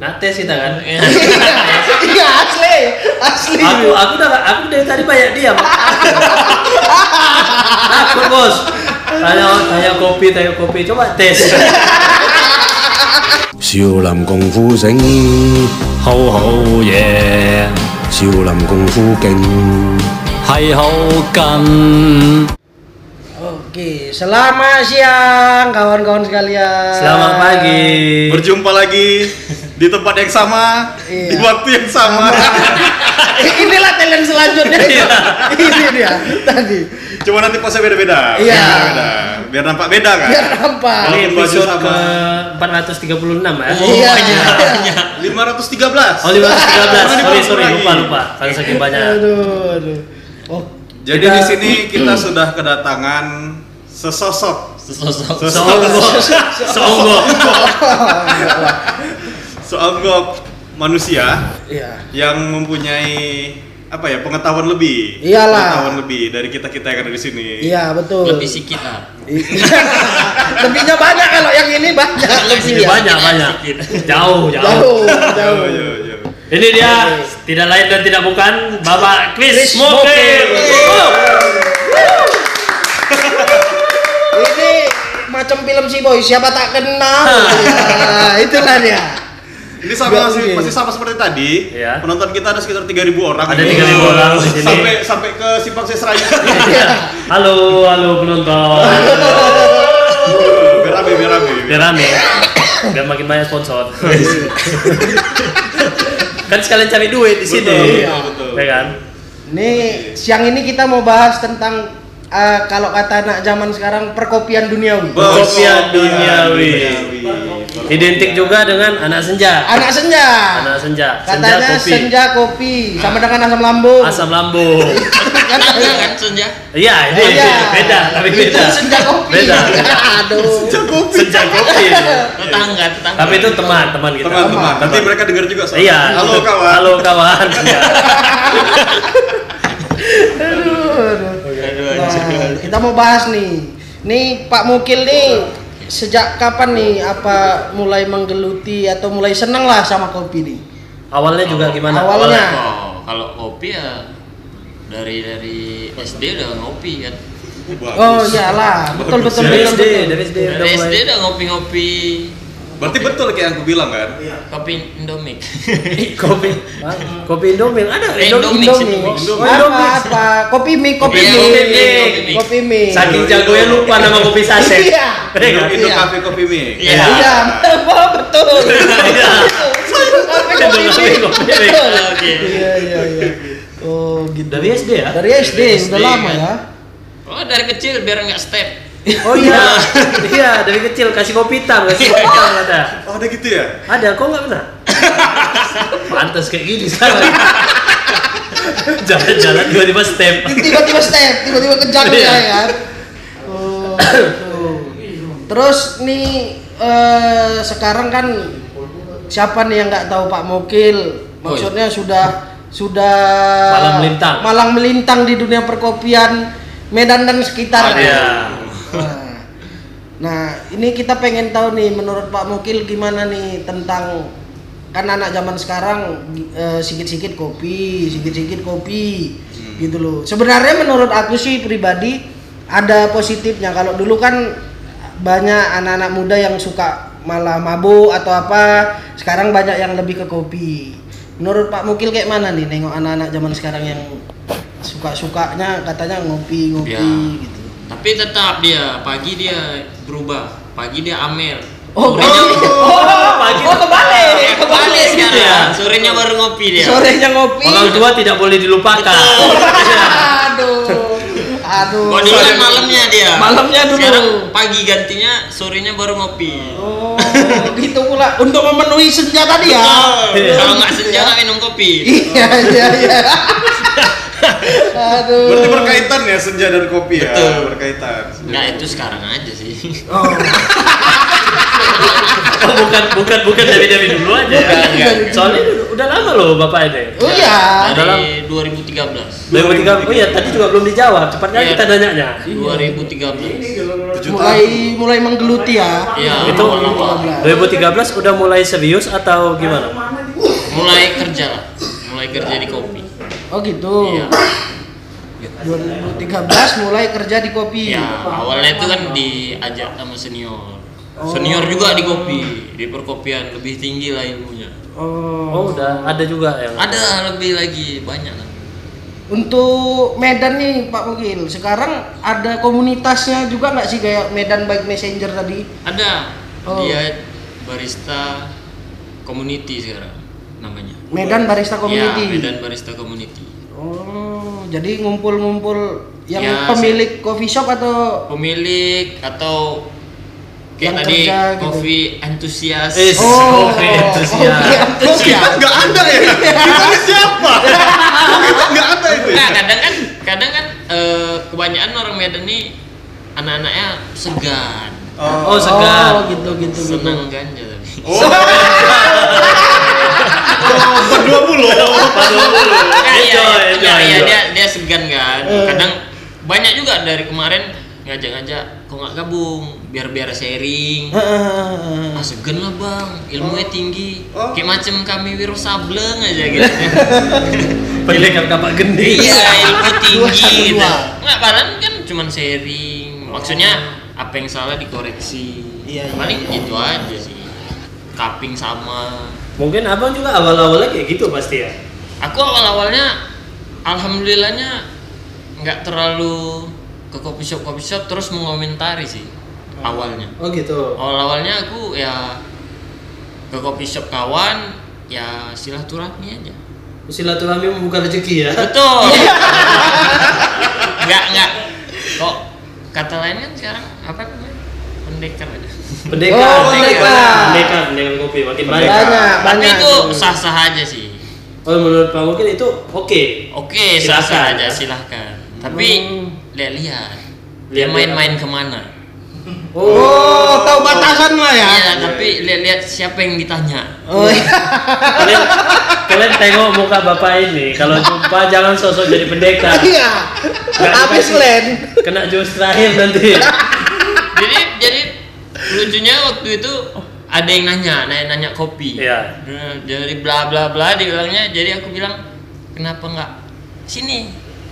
Nah tes kita kan. Iya asli, asli. aku aku udah aku dari tadi banyak diam. Takut bos. Tanya tanya kopi tanya kopi coba tes. 少林功夫醒，好好嘢，少林功夫劲。系好近。 Oke, selamat siang kawan-kawan sekalian. Selamat pagi. Berjumpa lagi di tempat yang sama, Iya. di waktu yang sama. Inilah talent selanjutnya. Iya. Ini dia tadi. Cuma nanti pose beda-beda. Iya. Beda-beda. Biar nampak beda kan? Biar nampak. Ini episode sama. ke 436 ya. Iya. 513. Oh 513. Sorry sorry lupa lupa. Karena saking banyak. Aduh, aduh. Oh, Jadi kita- di sini kita sudah kedatangan sesosok Sosok. Seonggok. Seonggok. seonggok manusia Iya. yang mempunyai apa ya pengetahuan lebih Iyalah. pengetahuan lebih dari kita kita yang ada di sini Iya, betul. Lebih sikit lah. Lebihnya banyak kalau yang ini banyak lebih ya. banyak banyak. Jauh jauh. Jauh, jauh jauh. jauh jauh Ini dia tidak lain dan tidak bukan Bapak Chris Chris Mokir. Ini macam film si boy, siapa tak kenal. Ya, itulah dia. Ini sama Nggak masih mungkin. masih sama seperti tadi Iya. penonton kita ada sekitar 3000 orang Ada ini. 3.000 orang di sini. sampai sampai ke simpang Sesrayu Iya. Halo halo penonton. biar rame biar rame Biar rame. Biar makin banyak sponsor. kan sekalian cari duit di sini. Betul, betul, betul. Ya kan? Nih, siang ini kita mau bahas tentang eh, kalau kata anak zaman sekarang perkopian duniawi. Kopian duniawi. Duniawi. Identik juga dengan anak senja. Anak senja. Anak senja. Senja Katanya kopi. senja kopi sama dengan asam lambung. Asam lambung. Tangga kan senja. Iya, ini Oh, iya. beda, tapi Itu beda. senja kopi. Beda. Aduh. Senja kopi. Tetangga, tetangga. Tapi itu teman, teman kita. teman-teman nanti mereka dengar juga soalnya. Iya. halo kawan Halo kawan. Iya. Aduh, aduh. Aduh, Nah, kita mau bahas nih. Nih Pak Mukil nih sejak kapan nih apa mulai menggeluti atau mulai seneng lah sama kopi nih? Awalnya juga gimana? Awalnya. Oh, kalau kopi ya dari dari SD udah ngopi kan. Oh iyalah, betul betul Dari betul. Dari SD udah Dari SD udah ngopi-ngopi berarti betul kayak yang aku bilang kan kopi Indomie. kopi kopi Indomie ada Eh, Indomie. Indomie. Indomie. Indomie. Apa apa? Kopi mie, kopi Iya, mie. kopi mie. Kopi mie. Saking jagonya lupa nama kopi saset. Iya. Ya Indo, kan? Indo Iya. Iya. Iya, betul. Iya. Kopi mie. kopi mie. Oke. Iya iya iya. Oh gitu. Dari SD ya? Dari SD, SD, udah lama kan. ya. Oh, dari kecil biar nggak step. Oh iya, iya dari kecil kasih kopi hitam, kasih kopi hitam ada. oh ada gitu ya Ada, kok nggak pernah? Pantas kayak gini sekarang. Jalan-jalan tiba-tiba step. Tiba-tiba step, tiba-tiba kejang Iya. ya kan. Oh, gitu. Terus nih eh, sekarang kan siapa nih yang nggak tahu Pak Mokil? Maksudnya sudah sudah Malang melintang. malang melintang di dunia perkopian Medan dan sekitar. Iya. Nah, Nah, ini kita pengen tahu nih menurut Pak Mukil gimana nih tentang kan anak zaman sekarang eh, sikit-sikit kopi, sikit-sikit kopi gitu loh. Sebenarnya menurut aku sih pribadi ada positifnya. Kalau dulu kan banyak anak-anak muda yang suka malah mabuk atau apa, sekarang banyak yang lebih ke kopi. Menurut Pak Mukil kayak mana nih nengok anak-anak zaman sekarang yang suka-sukanya katanya ngopi-ngopi Ya. gitu. Tapi tetap dia pagi dia berubah. Pagi dia amer. Oh, Sorenya oh, pagi. oh kebalik, kebalik Gitu ya? sekarang. Sorenya baru ngopi dia. Sorenya ngopi. Orang tua tidak boleh dilupakan. aduh, aduh. Kalau dulu kan malamnya dia. Malamnya dulu. Sekarang pagi gantinya sorenya baru ngopi. Oh, gitu pula. Untuk memenuhi senja tadi ya. Kalau nggak senja nggak minum kopi. Iya, iya, iya. Aduh. Berarti berkaitan ya senja dan kopi ya? Betul. Berkaitan. Senja Nggak dan itu sekarang aja sih. Oh. Oh bukan bukan bukan dari dari dulu aja ya. Bukan, enggak. Soalnya udah, udah lama loh bapak ini. Oh iya. Dari 2013. 2003 oh iya tadi juga belum dijawab. Cepatnya Iya. kita nanya 2013. Mulai mulai menggeluti ya. Iya, Itu awal-awal. 2013 udah mulai serius atau gimana? mulai kerja lah. Mulai kerja di kopi. Oh gitu. Iya. 2013 mulai kerja di kopi. Ya, awalnya itu kan diajak sama senior. Senior juga di kopi, di perkopian lebih tinggi lah ilmunya. Oh. Oh udah ada juga yang Ada lebih lagi banyak lah. Untuk Medan nih Pak Mukil, sekarang ada komunitasnya juga nggak sih kayak Medan Bike Messenger tadi? Ada. Oh. Dia barista community sekarang namanya. Medan Barista Community. Ya, Medan Barista Community. Oh, jadi ngumpul-ngumpul yang Ya, pemilik coffee shop atau Pemilik atau kayak Yang tadi kerja gitu. coffee antusias. Eh, Oh, Kopi entusias. kopi antusias. Nggak ada ya? Kita ini siapa? Kita nggak ada itu. ya? Nah, kadang kan kadang kan eh, kebanyakan orang Medan nih anak-anaknya segan. Oh segar. Oh, gitu gitu gitu. Senang ganja tapi. Oh. Oh, berdua mulu. Enggak, iya, Enjoy, iya, enjoy, iya, dia dia segan kan. Eh. Kadang banyak juga dari kemarin ngajak-ngajak kok nggak gabung? Biar biar sharing. Heeh. ah segan lah bang. Ilmunya tinggi. Oh. kayak macam kami Wiro Sableng aja gitu. Pendekan kapak gede. iya ilmu tinggi gitu. nggak padahal kan cuman sharing. Maksudnya apa yang salah dikoreksi. Iya, iya. paling gitu aja sih. Cupping sama Mungkin abang juga awal-awalnya kayak gitu pasti ya. aku awal-awalnya alhamdulillahnya nggak terlalu ke coffee shop coffee shop terus mengomentari sih awalnya Oh gitu. awal-awalnya aku ya ke coffee shop kawan ya silaturahmi aja Silaturahmi membuka rezeki ya. betul nggak nggak kok kata lain kan sekarang apa namanya pendekar aja Pendekar, Oh, pendekar, pendekar. pendekar, pendekar kopi makin banyak. Banyak, tapi itu sah-sah aja sih Oh menurut Pak Mungkin itu oke. oke Silahkan. sah-sah aja silahkan tapi lihat-lihat dia main-main ke mana Oh, tahu batasan lah ya. Iya, tapi lihat-lihat siapa yang ditanya. Oh, iya. kalian, kalian tengok muka bapak ini. Kalau jumpa jangan sosok jadi pendekar. Iya. Habis. Len. Kena jurus terakhir nanti. jadi lucunya waktu itu ada yang nanya, nanya, nanya kopi. Iya. Nah, Jadi bla bla bla dibilangnya. Jadi aku bilang kenapa nggak sini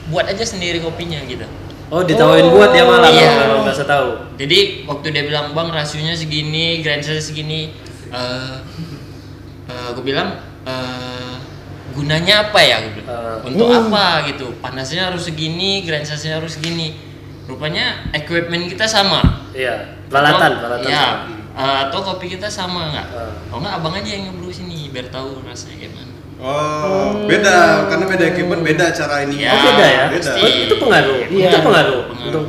buat aja sendiri kopinya gitu. Oh ditawain buat dia malah Iya. kalau nggak tahu. Jadi waktu dia bilang bang rasionya segini, grind size segini, eh eh, aku bilang eh, gunanya apa ya? Aku bilang. Eh. Untuk Hmm. apa gitu? Panasnya harus segini, grind size-nya harus segini. Rupanya equipment kita sama. Iya. Peralatan, Atau- peralatan. Ya, eh, atau kopi kita sama nggak? Eh. Oh nggak, abang aja yang ngebrew sini biar tahu rasanya gimana. Oh, beda karena beda equipment beda cara ini. Ya, Oh beda ya? beda. Oh, itu pengaruh. Iya. Itu pengaruh. Pengaruh. Untuk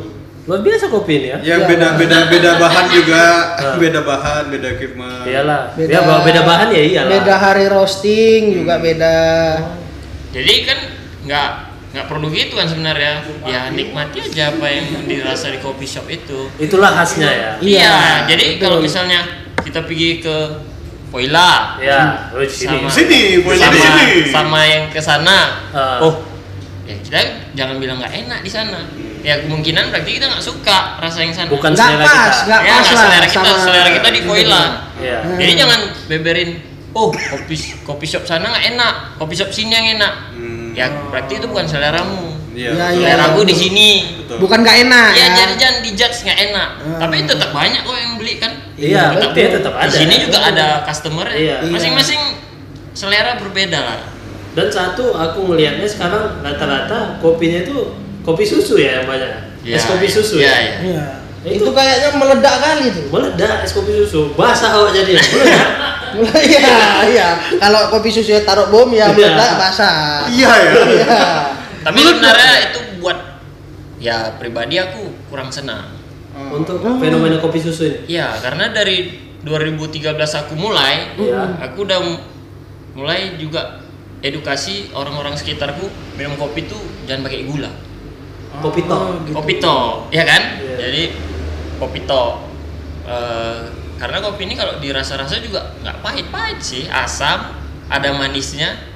luar biasa kopi ini ya. Ya Iya. beda beda beda bahan juga, Ah. beda bahan, beda equipment. Iyalah. Ya bawa beda bahan ya iyalah. Beda hari roasting juga beda. Jadi kan nggak nggak perlu gitu kan sebenarnya. Ya nikmati aja apa yang dirasa di coffee shop itu. Itulah khasnya ya. Iya, Iya, jadi kalau misalnya kita pergi ke Poila Ya, sini. sama Sini, Poila sama, di sini. sama yang ke sana, Ah. oh, ya kita jangan bilang nggak enak di sana. Ya kemungkinan berarti kita nggak suka rasa yang sana. Bukan selera pas, kita. nggak ya pas nggak lah selera kita, sama- selera kita di Poila. Iya. Jadi jangan beberin, oh kopi kopi shop sana nggak enak, kopi shop sini yang enak. Hmm. Ya berarti itu bukan seleramu. Iya. Ya, betul. iya. Selera gue di sini. Betul. Bukan gak enak Ya, ya. jadi jangan dijudge nggak enak. Hmm. Tapi tetap banyak kok yang beli kan. Iya, Betul. dia tetap ada. Di sini juga ada customer Iya. Masing-masing selera berbeda lah. Dan satu aku melihatnya sekarang rata-rata kopinya itu kopi susu ya yang banyak. Iya, es kopi iya. susu Iya, ya. iya. Iya. Itu- Itu kayaknya meledak kali tuh. Meledak es kopi susu. Basah awak jadi. Meledak. Iya, iya. Kalau kopi susu taruh bom ya Iya. meledak basah. Iya ya. Iya. Tapi sebenarnya itu buat ya pribadi aku kurang senang. Untuk fenomena kopi susu ini. Iya, karena dari 2013 aku mulai, Iya. aku udah mulai juga edukasi orang-orang sekitarku minum kopi tuh jangan pakai gula. Kopi gitu. Kopi to, ya kan? Iya. Jadi kopi to. Eh, karena kopi ini kalau dirasa-rasa juga nggak pahit-pahit sih asam ada manisnya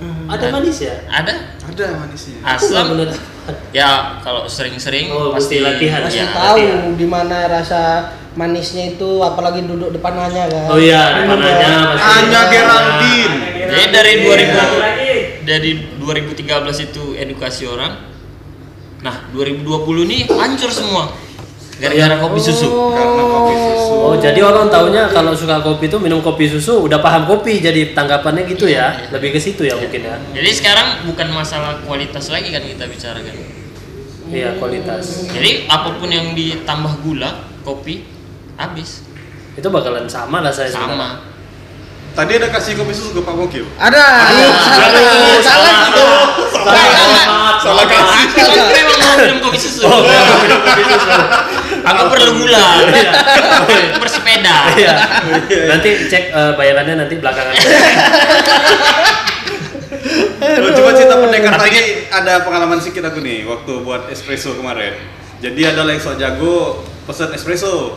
Ada manis ya? ada Ada manisnya. Asam ya kalau sering-sering Oh, pasti latihan. Masih ya, tahu latihan. di mana rasa manisnya itu apalagi duduk depan Hanya kan. Oh iya, Duduk depannya ya. masih. Hanya Geraldine. Jadi dari 2000 Lagi. dari 2013 itu edukasi orang. Nah, 2020 nih hancur semua. Gara-gara kopi susu. Karena kopi susu. Oh, jadi orang taunya kalau suka kopi itu minum kopi susu udah paham kopi jadi tanggapannya gitu ya. Iya, Lebih ke situ ya mungkin ya. Jadi sekarang bukan masalah kualitas lagi kan kita bicarakan. Iya, kualitas. Jadi apa pun yang ditambah gula, kopi habis. Itu bakalan sama lah saya sebenarnya. Sama. Tadi ada kasih kopi susu ke Pak Mokil. Ada. Salah. Salah gitu. Salah kasih. Aku memang mau minum kopi susu. Oh, minum kopi susu. Aku perlu gula. Bersepeda. Iya. Nanti cek eh, bayarannya nanti belakangan. Lu coba cerita pendekar tadi ada pengalaman sedikit aku nih waktu buat espresso kemarin. Jadi ada yang sok jago pesan espresso.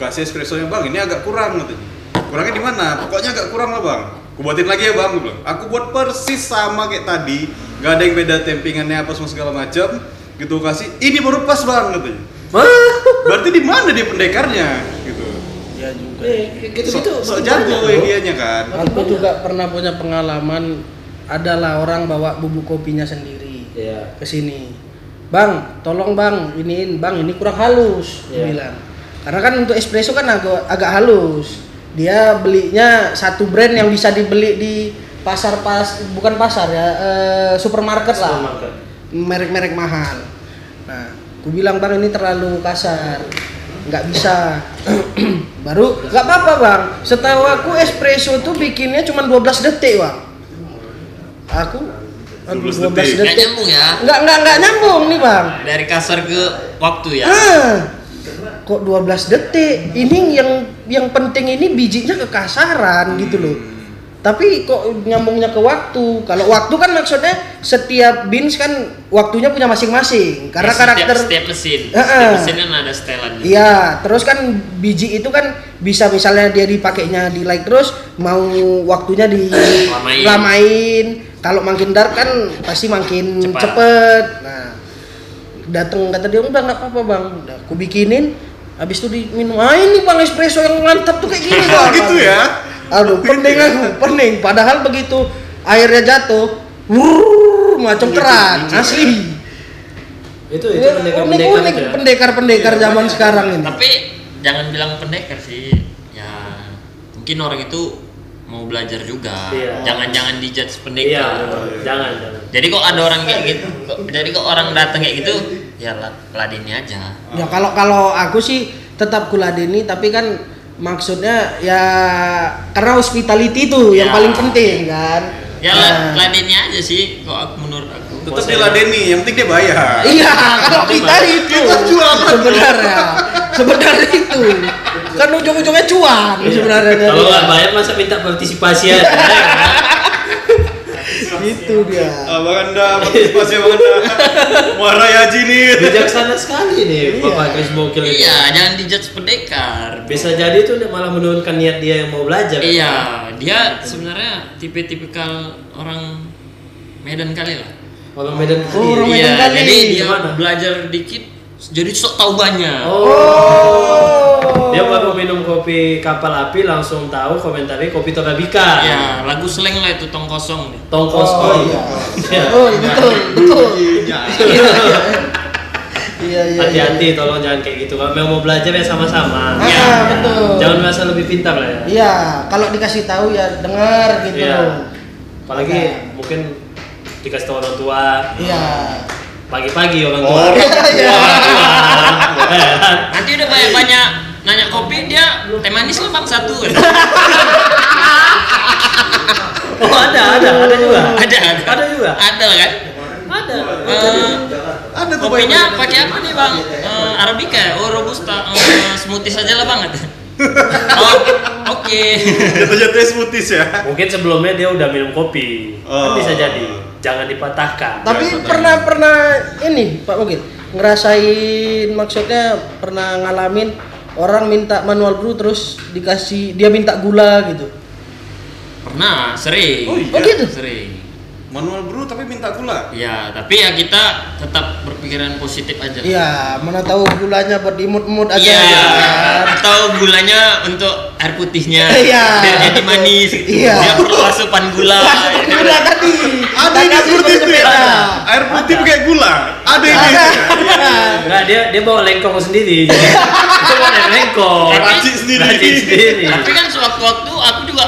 Kasih espressonya bang, ini agak kurang katanya. Kurangnya di mana? Pokoknya agak kurang lah bang. Aku buatin lagi ya bang, aku bilang. Aku buat persis sama kayak tadi, nggak ada yang beda tempingannya apa semua segala macam. Gitu kasih, ini baru pas bang katanya. Berarti di mana dia pendekarnya? Gitu. Ya juga. gitu-gitu. Sok sok jago dianya kan. Aku juga pernah punya pengalaman adalah orang bawa bubuk kopinya sendiri Iya. ke sini. Bang, tolong bang, iniin bang, ini kurang halus, dia Iya. bilang. Karena kan untuk espresso kan agak agak halus. Dia belinya satu brand yang bisa dibeli di pasar pas bukan pasar ya, eh, supermarket lah. Supermarket. Merek-merek mahal. Nah, aku bilang bang ini terlalu kasar, nggak bisa. Baru nggak apa-apa bang. Setahu aku espresso tuh bikinnya cuma 12 detik bang. Aku aduh, 12 12 detik. detik. Nggak nyambung ya. Nggak nggak nggak nyambung nih bang. Dari kasar ke waktu ya. Ah, kok 12 detik? Ini yang yang penting ini bijinya kekasaran gitu loh. Tapi kok nyambungnya ke waktu? Kalau waktu kan maksudnya setiap beans kan waktunya punya masing-masing. Karena Ya, setiap- karakter setiap mesin, Heeh. setiap mesin kan ada setelan. Iya, terus kan biji itu kan bisa misalnya dia dipakainya di light terus mau waktunya di Lamain. lamain. Kalau makin dark kan pasti makin Cepat. cepet. Nah, datang kata dia udah nggak apa-apa bang, udah aku bikinin. Habis itu diminum. Ah ini bang espresso yang mantap tuh kayak gini Oh bang. gitu ya. Aduh, pening aku, pening. Padahal begitu airnya jatuh, wuh, macam keran, asli. Itu itu Ya, pendekar-pendekar unik-unik itu ya. pendekar-pendekar zaman sekarang ini. Tapi jangan bilang pendekar sih. Ya mungkin orang itu mau belajar juga. Iya. Jangan-jangan dijudge Iya, pendekar. betul. jangan jangan. Jadi kok ada orang kayak gitu, jadi kok orang datang kayak gitu, ya la- ladeni aja. Ya kalau kalau aku sih tetap kuladeni tapi kan maksudnya ya karena hospitality itu yang Ya. paling penting kan. Ya Nah, la- ladeni aja sih, kok menurut aku. Tetap diladeni, yang penting dia bayar. Iya, kalau kita itu Kita jual. sebenarnya sebenarnya itu kan ujung-ujungnya cuan sebenarnya. Iya. Kalau nggak bayar masa minta partisipasi aja. Itu dia. Abang Anda, partisipasi Abang Anda. Muarai Haji nih. Bijaksana sekali nih Iya. Bapak Chris Bokil ini. Iya, jangan dijudge pendekar. Bisa jadi itu malah menurunkan niat dia yang mau belajar. Iya, dia sebenarnya tipe-tipikal orang Medan kali lah. Orang Medan Oh, orang iya, Medan kali. jadi dia Gimana? belajar dikit, jadi sok tahu banyak. Oh. Dia baru minum kopi kapal api langsung tahu komentarnya kopi Torabika. Ya, lagu slang lah itu tong kosong. Tongkos Oh, oh, iya. iya. Oh, betul, betul. Iya, iya. Hati-hati tolong jangan kayak gitu. Kalau mau belajar ya sama-sama. Ah, Iya. betul. Jangan merasa lebih pintar lah ya. Iya, kalau dikasih tahu ya dengar gitu. Iya. Apalagi Iya. mungkin dikasih tahu orang tua Iya. Pagi-pagi orang tua. Orang Iya. Eh, Nanti udah banyak-banyak nanya kopi dia teh manis lah bang satu. oh ada ada ada juga. ada ada. Ada juga. Ada kan? Ada. Eh, Ada tuh kopinya banyak. pakai apa nih bang? Eh, Arabica, ya? oh robusta, eh, smoothies aja lah bang. oh, oke. Jatuh-jatuhnya smoothies ya. Mungkin sebelumnya dia udah minum kopi. Kan Oh. bisa jadi. Jangan dipatahkan. Tapi pernah pernah ini Pak Mungkin ngerasain maksudnya pernah ngalamin orang minta manual brew terus dikasih dia minta gula gitu? Pernah, sering. Oh, iya? Oh, gitu? Sering. Manual brew tapi minta gula. Ya, tapi ya kita tetap berpikiran positif aja. Iya, mana tahu gulanya buat imut-imut aja Iya, ya kan? atau gulanya untuk air putihnya Iya. biar jadi manis gitu. Iya. Dia perlu asupan gula. Masuk gula tadi. Ada kasih seperti itu ya. Air putih pakai gula. Ada ini. Ada. Enggak, dia dia bawa lengkong sendiri. Jadi, itu bawa lengkong. Racik sendiri. Racik sendiri. Tapi kan sewaktu-waktu aku juga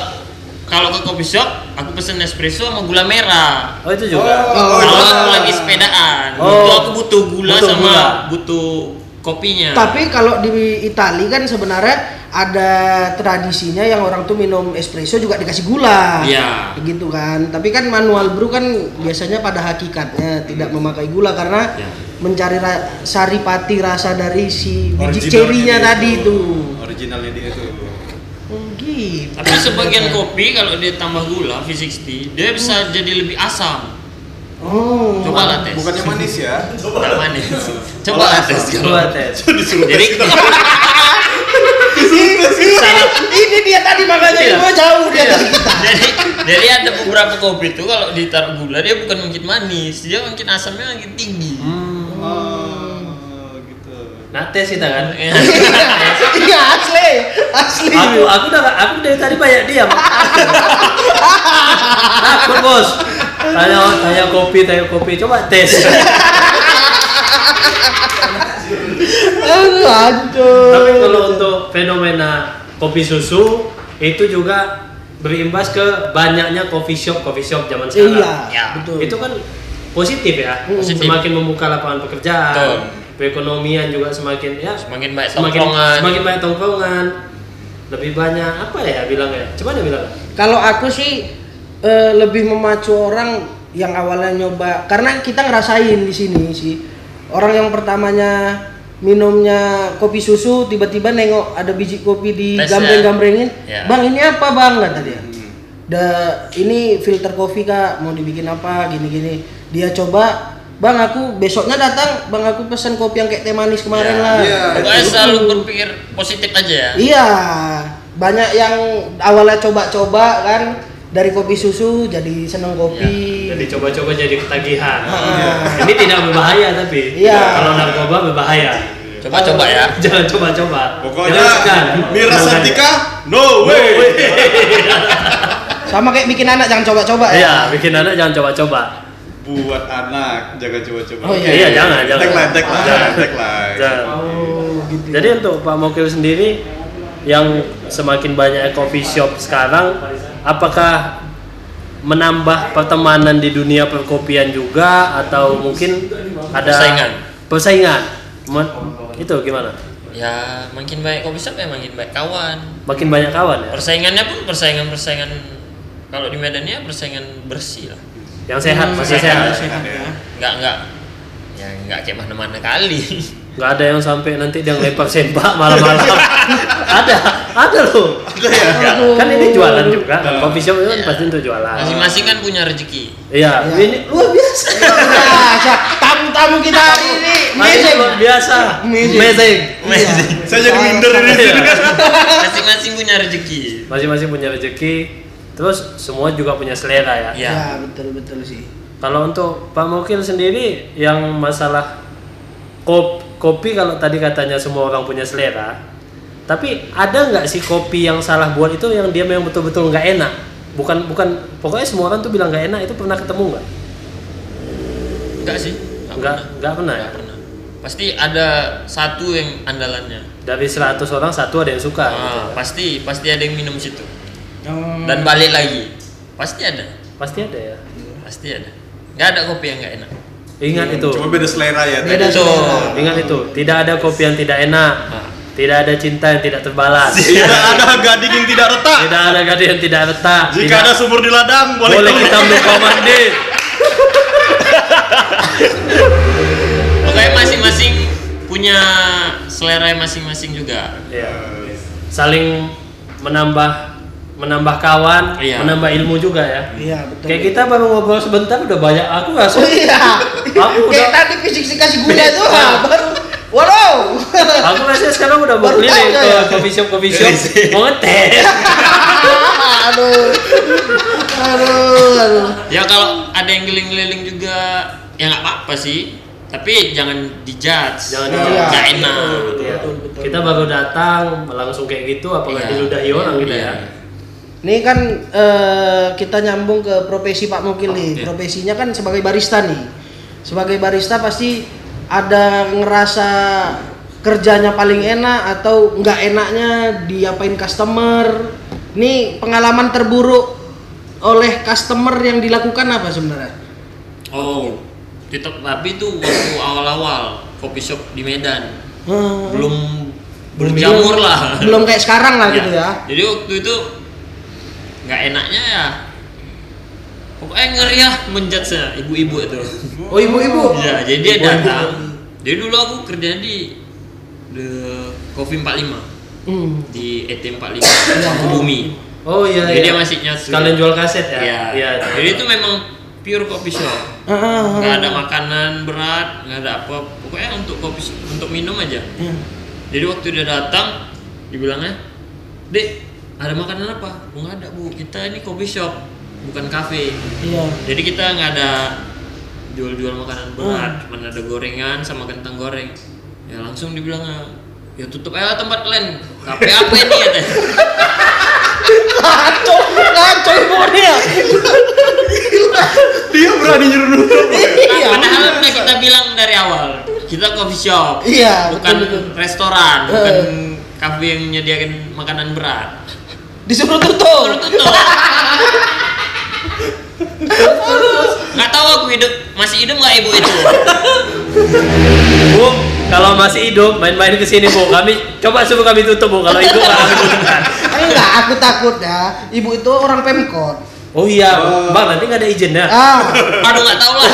kalau ke coffee shop, aku pesen espresso sama gula merah. Oh, itu juga. Oh, kalau iya. aku lagi sepedaan, Oh. itu aku butuh gula Butuh sama gula. butuh kopinya. Tapi kalau di Itali kan sebenarnya ada tradisinya yang orang tuh minum espresso juga dikasih gula. Iya. Begitu kan. Tapi kan manual brew kan biasanya pada hakikatnya tidak memakai gula karena Iya. mencari ra- saripati rasa dari si biji cerinya tadi itu. itu. Originalnya dia itu. Gitu. Tapi sebagian kopi kalau dia tambah gula V60, dia bisa jadi lebih asam. Oh. Coba lah tes. Bukannya manis ya? Tidak manis. Coba lah tes. Coba tes. Disuruh Jadi Ini dia tadi makanya Iya. gua jauh dia Iya. dari kita. jadi jadi ada beberapa kopi itu kalau ditaruh gula dia bukan makin manis, dia makin asamnya makin tinggi. Oh, gitu. Nah, tes kita kan. Iya asli, asli. Aku aku udah aku dari tadi banyak diam. Takut bos. Tanya tanya kopi, tanya kopi. Coba tes. Aduh. Tapi kalau untuk fenomena kopi susu itu juga berimbas ke banyaknya coffee shop coffee shop zaman sekarang. Iya, Ya. betul. Itu kan positif ya. Positif. Semakin membuka lapangan pekerjaan. Betul. Perekonomian juga semakin ya Semakin banyak semakin tongkrongan. semakin banyak tongkrongan. Lebih banyak apa ya bilangnya? Coba deh bilang. Kalau aku sih eh, lebih memacu orang yang awalnya nyoba karena kita ngerasain di sini sih. Orang yang pertamanya minumnya kopi susu tiba-tiba nengok ada biji kopi di ya. gambreng-gambrengin. Ya. Bang, ini apa, Bang? kata dia. Da, ini filter kopi Kak, mau dibikin apa gini-gini. Dia coba, Bang, aku besoknya datang, Bang, aku pesen kopi yang kayak teh manis kemarin Ya, lah. iya. Pokoknya Gitu. selalu berpikir positif aja ya. Iya, banyak yang awalnya coba-coba kan dari kopi susu jadi seneng kopi. Jadi coba-coba jadi ketagihan. Ah. Ini tidak berbahaya tapi Iya. kalau narkoba berbahaya. Coba-coba ya. Jangan coba-coba. Pokoknya. Mira Jangan. Santika, no way. Sama kayak bikin anak jangan coba-coba ya. Iya, bikin anak jangan coba-coba. Buat anak, jangan coba-coba. Oh, iya. Iya, jangan, jangan. Tagline, tagline. Jangan. Oh, gitu. Jadi untuk Pak Mokil sendiri yang semakin banyak coffee shop sekarang, apakah menambah pertemanan di dunia perkopian juga atau mungkin ada Persaingan. Persaingan. Men- itu gimana? Ya makin baik kopi shop ya makin baik kawan. Makin banyak kawan ya. Persaingannya pun persaingan-persaingan kalau di Medan ya persaingan bersih lah. Yang sehat, Hmm, masih sehat, sehat. sehat ya. Nggak nggak ya nggak kayak mana-mana kali. Nggak ada yang sampai nanti dia ngelempar sempak malam-malam. ada, ada loh. Ada ya? Aduh. Kan ini jualan juga kan. Coffee shop itu kan pasti untuk jualan. Masing-masing kan punya rezeki. Iya, Iya. ini luar biasa. Biasa. Tamu-tamu kita hari ini Masih amazing. luar biasa. Amazing. Amazing. Amazing. Saya jadi minder ini. Iya. Masing-masing punya rezeki. Masing-masing punya rezeki. Terus semua juga punya selera ya. Ya. Ya, betul betul sih. Kalau untuk Pak Mokil sendiri yang masalah kop, kopi kalau tadi katanya semua orang punya selera, tapi ada nggak sih kopi yang salah buat itu yang dia memang betul-betul nggak enak? Bukan bukan pokoknya semua orang tuh bilang nggak enak itu pernah ketemu nggak? Enggak sih. Nggak nggak pernah ya. Nggak pernah. Pasti ada satu yang andalannya. Dari 100 orang satu ada yang suka. gitu. Ah, pasti pasti ada yang minum situ. Hmm. Dan balik lagi. Pasti ada. Pasti ada ya. Pasti ada. Nggak ada kopi yang nggak enak. Ingat itu. Cuma beda selera ya. Beda selera. Ingat itu. Tidak ada kopi yang tidak enak. Ah. Tidak ada cinta yang tidak terbalas. Tidak ada gading yang tidak retak. Tidak ada gadis yang tidak retak. Jika Tidak- ada sumur di ladang, boleh, boleh kita menukar mandi. Pokoknya masing-masing punya selera masing-masing juga. Iya. Saling menambah menambah kawan, Iya. menambah ilmu juga ya. Iya, betul. Kayak kita baru ngobrol sebentar udah banyak. Aku nggak Oh iya. Aku Kayak udah- tadi fisik kasih gula itu ah, baru Waduh. Aku rasanya sekarang udah mau tahu ke ya? coffee shop coffee shop mau ngetes. aduh. Aduh, aduh. Ya kalau ada yang keliling-keliling juga ya nggak apa-apa sih. Tapi jangan dijudge. Jangan Iya. dijudge. Nggak enak. Iya. Betul, betul. Kita baru datang langsung kayak gitu apakah Iya. diludahi orang gitu Iya. ya. Ini kan eh, kita nyambung ke profesi Pak Mukil nih. Oke. Profesinya kan sebagai barista nih. Sebagai barista pasti ada ngerasa kerjanya paling enak atau nggak enaknya diapain customer. Nih pengalaman terburuk oleh customer yang dilakukan apa sebenarnya? Oh, tetap tapi itu waktu awal-awal kopi shop di Medan Hmm. belum berjamur lah. Belum kayak sekarang lah gitu ya. Jadi waktu itu nggak enaknya ya. Pokoknya ngeri ya menjudge ibu-ibu itu. Oh ibu-ibu. Iya, jadi dia Ibu-ibu. datang. Jadi dulu aku kerja di The Coffee 45 Hmm. di ET 45 Bumi. Oh iya Jadi iya. dia masih nyatu. Sekalian jual kaset ya. Iya. Iya. Jadi itu memang pure coffee shop. Ah, ah, ah. Nggak ada makanan berat, nggak ada apa. Pokoknya untuk kopi untuk minum aja. Hmm. Jadi waktu dia datang, dibilangnya, Dek, ada makanan apa? Nggak ada bu, kita ini coffee shop, bukan cafe. Iya. Jadi kita nggak ada jual-jual makanan berat, Hmm. cuma ada gorengan sama kentang goreng. Ya langsung dibilang, ya tutup aja tempat kalian. Kafe apa ini katanya? Ngaco, ngaco ibunya. Dia berani nyuruh nutup. Iya. Padahal udah kita bilang dari awal, kita coffee shop, Iya, bukan betul, betul. restoran, bukan kafe yang menyediakan makanan berat. Disuruh tutup. Baru tutup. Nggak tahu aku hidup masih hidup nggak ibu itu? Bu, kalau masih hidup main-main ke sini Bu. Kami coba suruh kami tutup Bu kalau ibu nggak kami tutupkan. Enggak, aku takut ya. Ibu itu orang Pemkot. Oh iya, Oh. Bang nanti nggak ada izinnya. Ah, Aduh nggak tahu lah.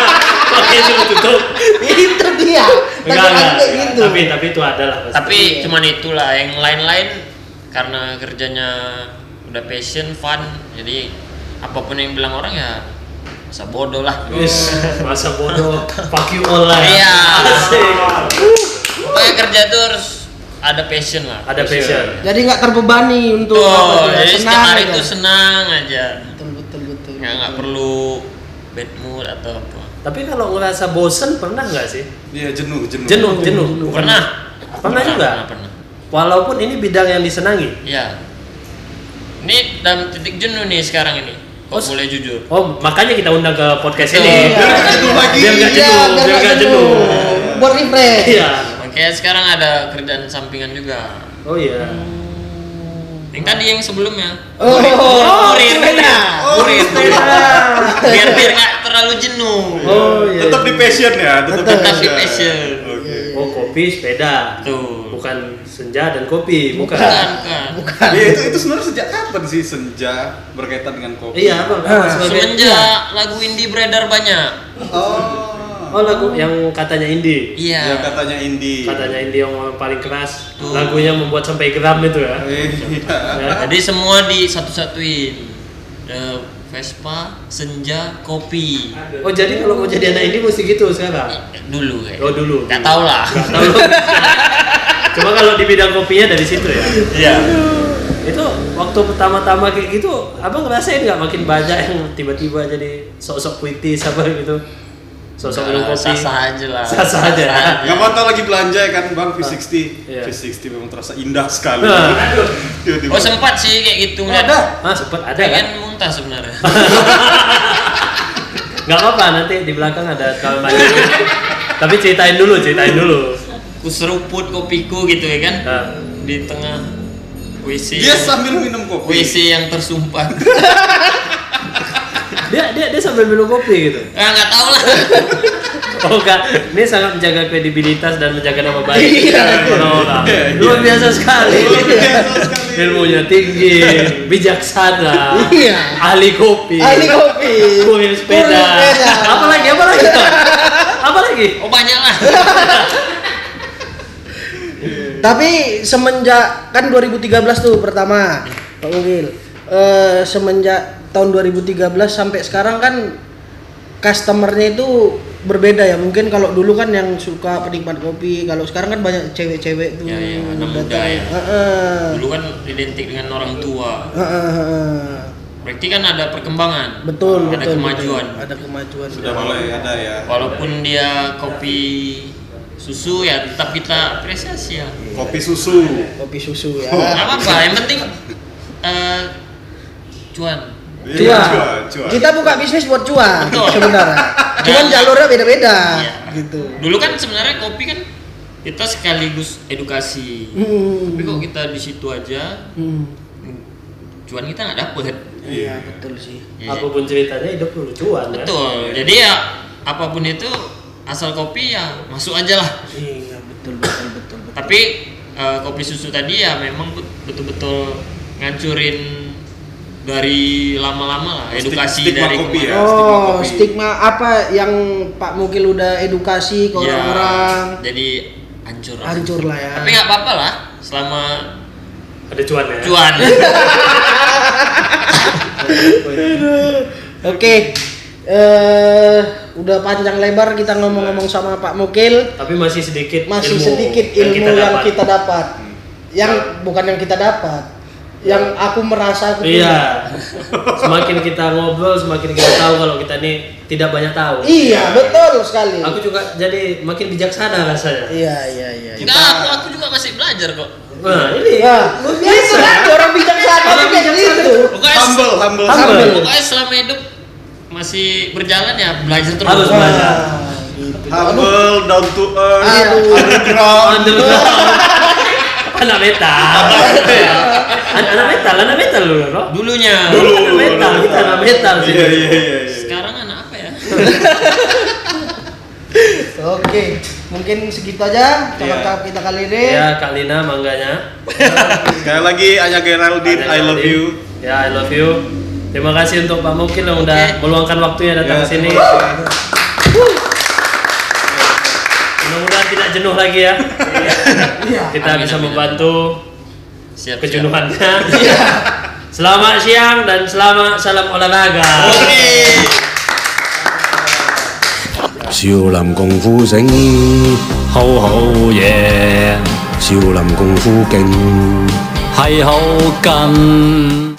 Oke, suruh tutup. itu dia. Enggak, enggak. gitu. Tapi tapi itu ada lah. pasti. Tapi cuman itulah yang lain-lain karena kerjanya udah passion, fun, jadi apa pun yang bilang orang ya masa bodoh lah. Wis, masa bodoh, fuck you all lah. Iya. Asik. Pokoknya kerja tuh harus ada passion lah. Ada passion. Jadi nggak terbebani untuk juga. jadi setiap Senang hari aja. itu senang aja. Betul betul betul. Ya nggak perlu bad mood atau apa. Tapi kalau ngerasa bosen pernah nggak sih? Dia jenuh, jenuh. Jenuh, jenuh. Pernah. Pernah juga? Pernah, pernah. Walaupun ini bidang yang disenangi. Iya. Ini dalam titik jenuh nih sekarang ini. Kok Oh, boleh jujur? Oh, makanya kita undang ke podcast ini. Biar nggak jenuh lagi. Biar nggak Iya, jenuh, biar nggak jenuh. Buat refresh. Iya. Makanya sekarang ada kerjaan sampingan juga. Oh iya. Yang tadi yang sebelumnya. Oh, Kurir. sepeda. Kurir. Biar biar nggak terlalu jenuh. Oh iya. Tetap di passion ya, tetap di Tetap Tetap di passion. passion. Oke. Oh kopi sepeda. Tuh. Bukan senja dan kopi, bukan. Bukan, bukan. Iya itu itu sebenarnya sejak kapan sih senja berkaitan dengan kopi? Iya, Bang. Ah. Semenjak lagu indie beredar banyak. Oh. Oh lagu yang katanya indie. Iya. Yang katanya indie. Katanya indie yang paling keras. Tuh. Lagunya membuat sampai geram itu ya. Iya. Ya. Jadi semua di satu-satuin. Eh, Vespa, senja, kopi. Oh jadi kalau mau jadi anak indie mesti gitu sekarang. Dulu kayak. Oh dulu. Gak tau lah. Cuma kalau di bidang kopinya dari situ ya. Iya. Itu waktu pertama-tama kayak gitu, abang ngerasain nggak makin banyak yang tiba-tiba jadi sok-sok puitis apa gitu? Sok-sok minum kopi. Sah-sah aja lah. Sah-sah aja. Nggak mau tahu lagi belanja ya kan bang V60 Iya. V60 memang terasa indah sekali Nah. Tiba-tiba. Oh sempat sih kayak gitu ngeliat. ada Ah sempet ada kan? Pengen muntah sebenarnya. Nggak apa-apa nanti di belakang ada kalau. Tapi ceritain dulu, ceritain dulu. Ku seruput kopiku gitu ya kan. Nah, Di tengah WC. dia sambil minum kopi WC yang tersumpat. dia dia dia sambil minum kopi gitu. Ah nggak tahu lah. Oh enggak, ini sangat menjaga kredibilitas dan menjaga nama baik Iya. orang-orang. Iya, iya. Luar biasa sekali. Luar biasa sekali. Ilmunya tinggi, bijaksana, Iya. ahli kopi, Ahli kopi. kurir sepeda. Kurir sepeda. Apa lagi? Apa lagi? Pak? Apa lagi? Oh banyak lah. Tapi semenjak kan 2013 tuh pertama Pak Mungil. Eh, semenjak tahun 2013 sampai sekarang kan customernya itu berbeda ya. Mungkin kalau dulu kan yang suka penikmat kopi, kalau sekarang kan banyak cewek-cewek tuh. Ya, ya, anak muda datang. ya. Heeh. Dulu kan identik dengan orang tua. Heeh, heeh. Berarti kan ada perkembangan. Betul, Ada betul, kemajuan. betul. Ada kemajuan. Sudah mulai ada ya. Walaupun dia kopi susu ya tetap kita apresiasi ya. Kopi susu. Kopi susu ya. Nggak apa-apa, yang penting eh, cuan. Iya, Cuan. cuan, cuan. Kita buka bisnis buat cuan Betul. sebenarnya. Cuman Dan- jalurnya beda-beda Iya. gitu. Dulu kan sebenarnya kopi kan kita sekaligus edukasi. Hmm. Tapi kok kita di situ aja Hmm. cuan kita nggak dapet. Iya, betul sih. Ya, Apa pun ceritanya hidup dulu cuan ya. Betul. Jadi ya apa pun itu asal kopi ya masuk aja lah. Iya, betul betul betul betul. Tapi eh, kopi susu tadi ya memang bet- betul-betul ngancurin dari lama-lama lah Stig- edukasi stigma dari kopi kemarin. ya. Oh, stigma kopi. stigma apa yang Pak Mukil udah edukasi ke Ya, orang-orang? jadi hancur. lah. Hancur lah ya. Tapi nggak apa-apa lah selama Ada cuan ya. cuan. Oke. Eh, udah panjang lebar kita ngomong-ngomong sama Pak Mukil. Tapi masih sedikit Masih ilmu sedikit yang ilmu kita yang dapat. kita dapat. Yang bukan yang kita dapat. Yang aku merasa aku punya. Iya. Semakin kita ngobrol, semakin kita tahu kalau kita ini tidak banyak tahu. Iya, betul sekali. Aku juga jadi makin bijaksana rasanya. Iya, iya, iya. Enggak, aku, aku juga masih belajar kok. Nah, ini Ya, itu kan orang bijaksana tuh kayak gitu. Humble, humble, Humble. humble. pokoknya selama hidup masih berjalan ya belajar terus. Harus belajar. Humble, down to earth, Aduh. underground. Underground. anak metal. An- anak metal, anak metal lu kok. Dulunya. Dulu anak metal, kita anak metal sih. Iya, iya, iya. iya. Sekarang anak apa ya? Oke, mungkin segitu aja cakap-cakap kita kali ini. Ya, Kak Lina mangganya. Sekali lagi Anya Geraldine, I love you. Ya, I love you. Terima kasih untuk Pak Mukil yang udah Oke. meluangkan waktunya datang Ya, ke sini. terima kasih. Mudah-mudahan tidak jenuh lagi ya. Iya. Kita Amin, bisa amin, membantu Siap. kejenuhannya. Selamat siang dan selamat salam olahraga. Oke.少林功夫醒，好好嘢，少林功夫劲，系好劲。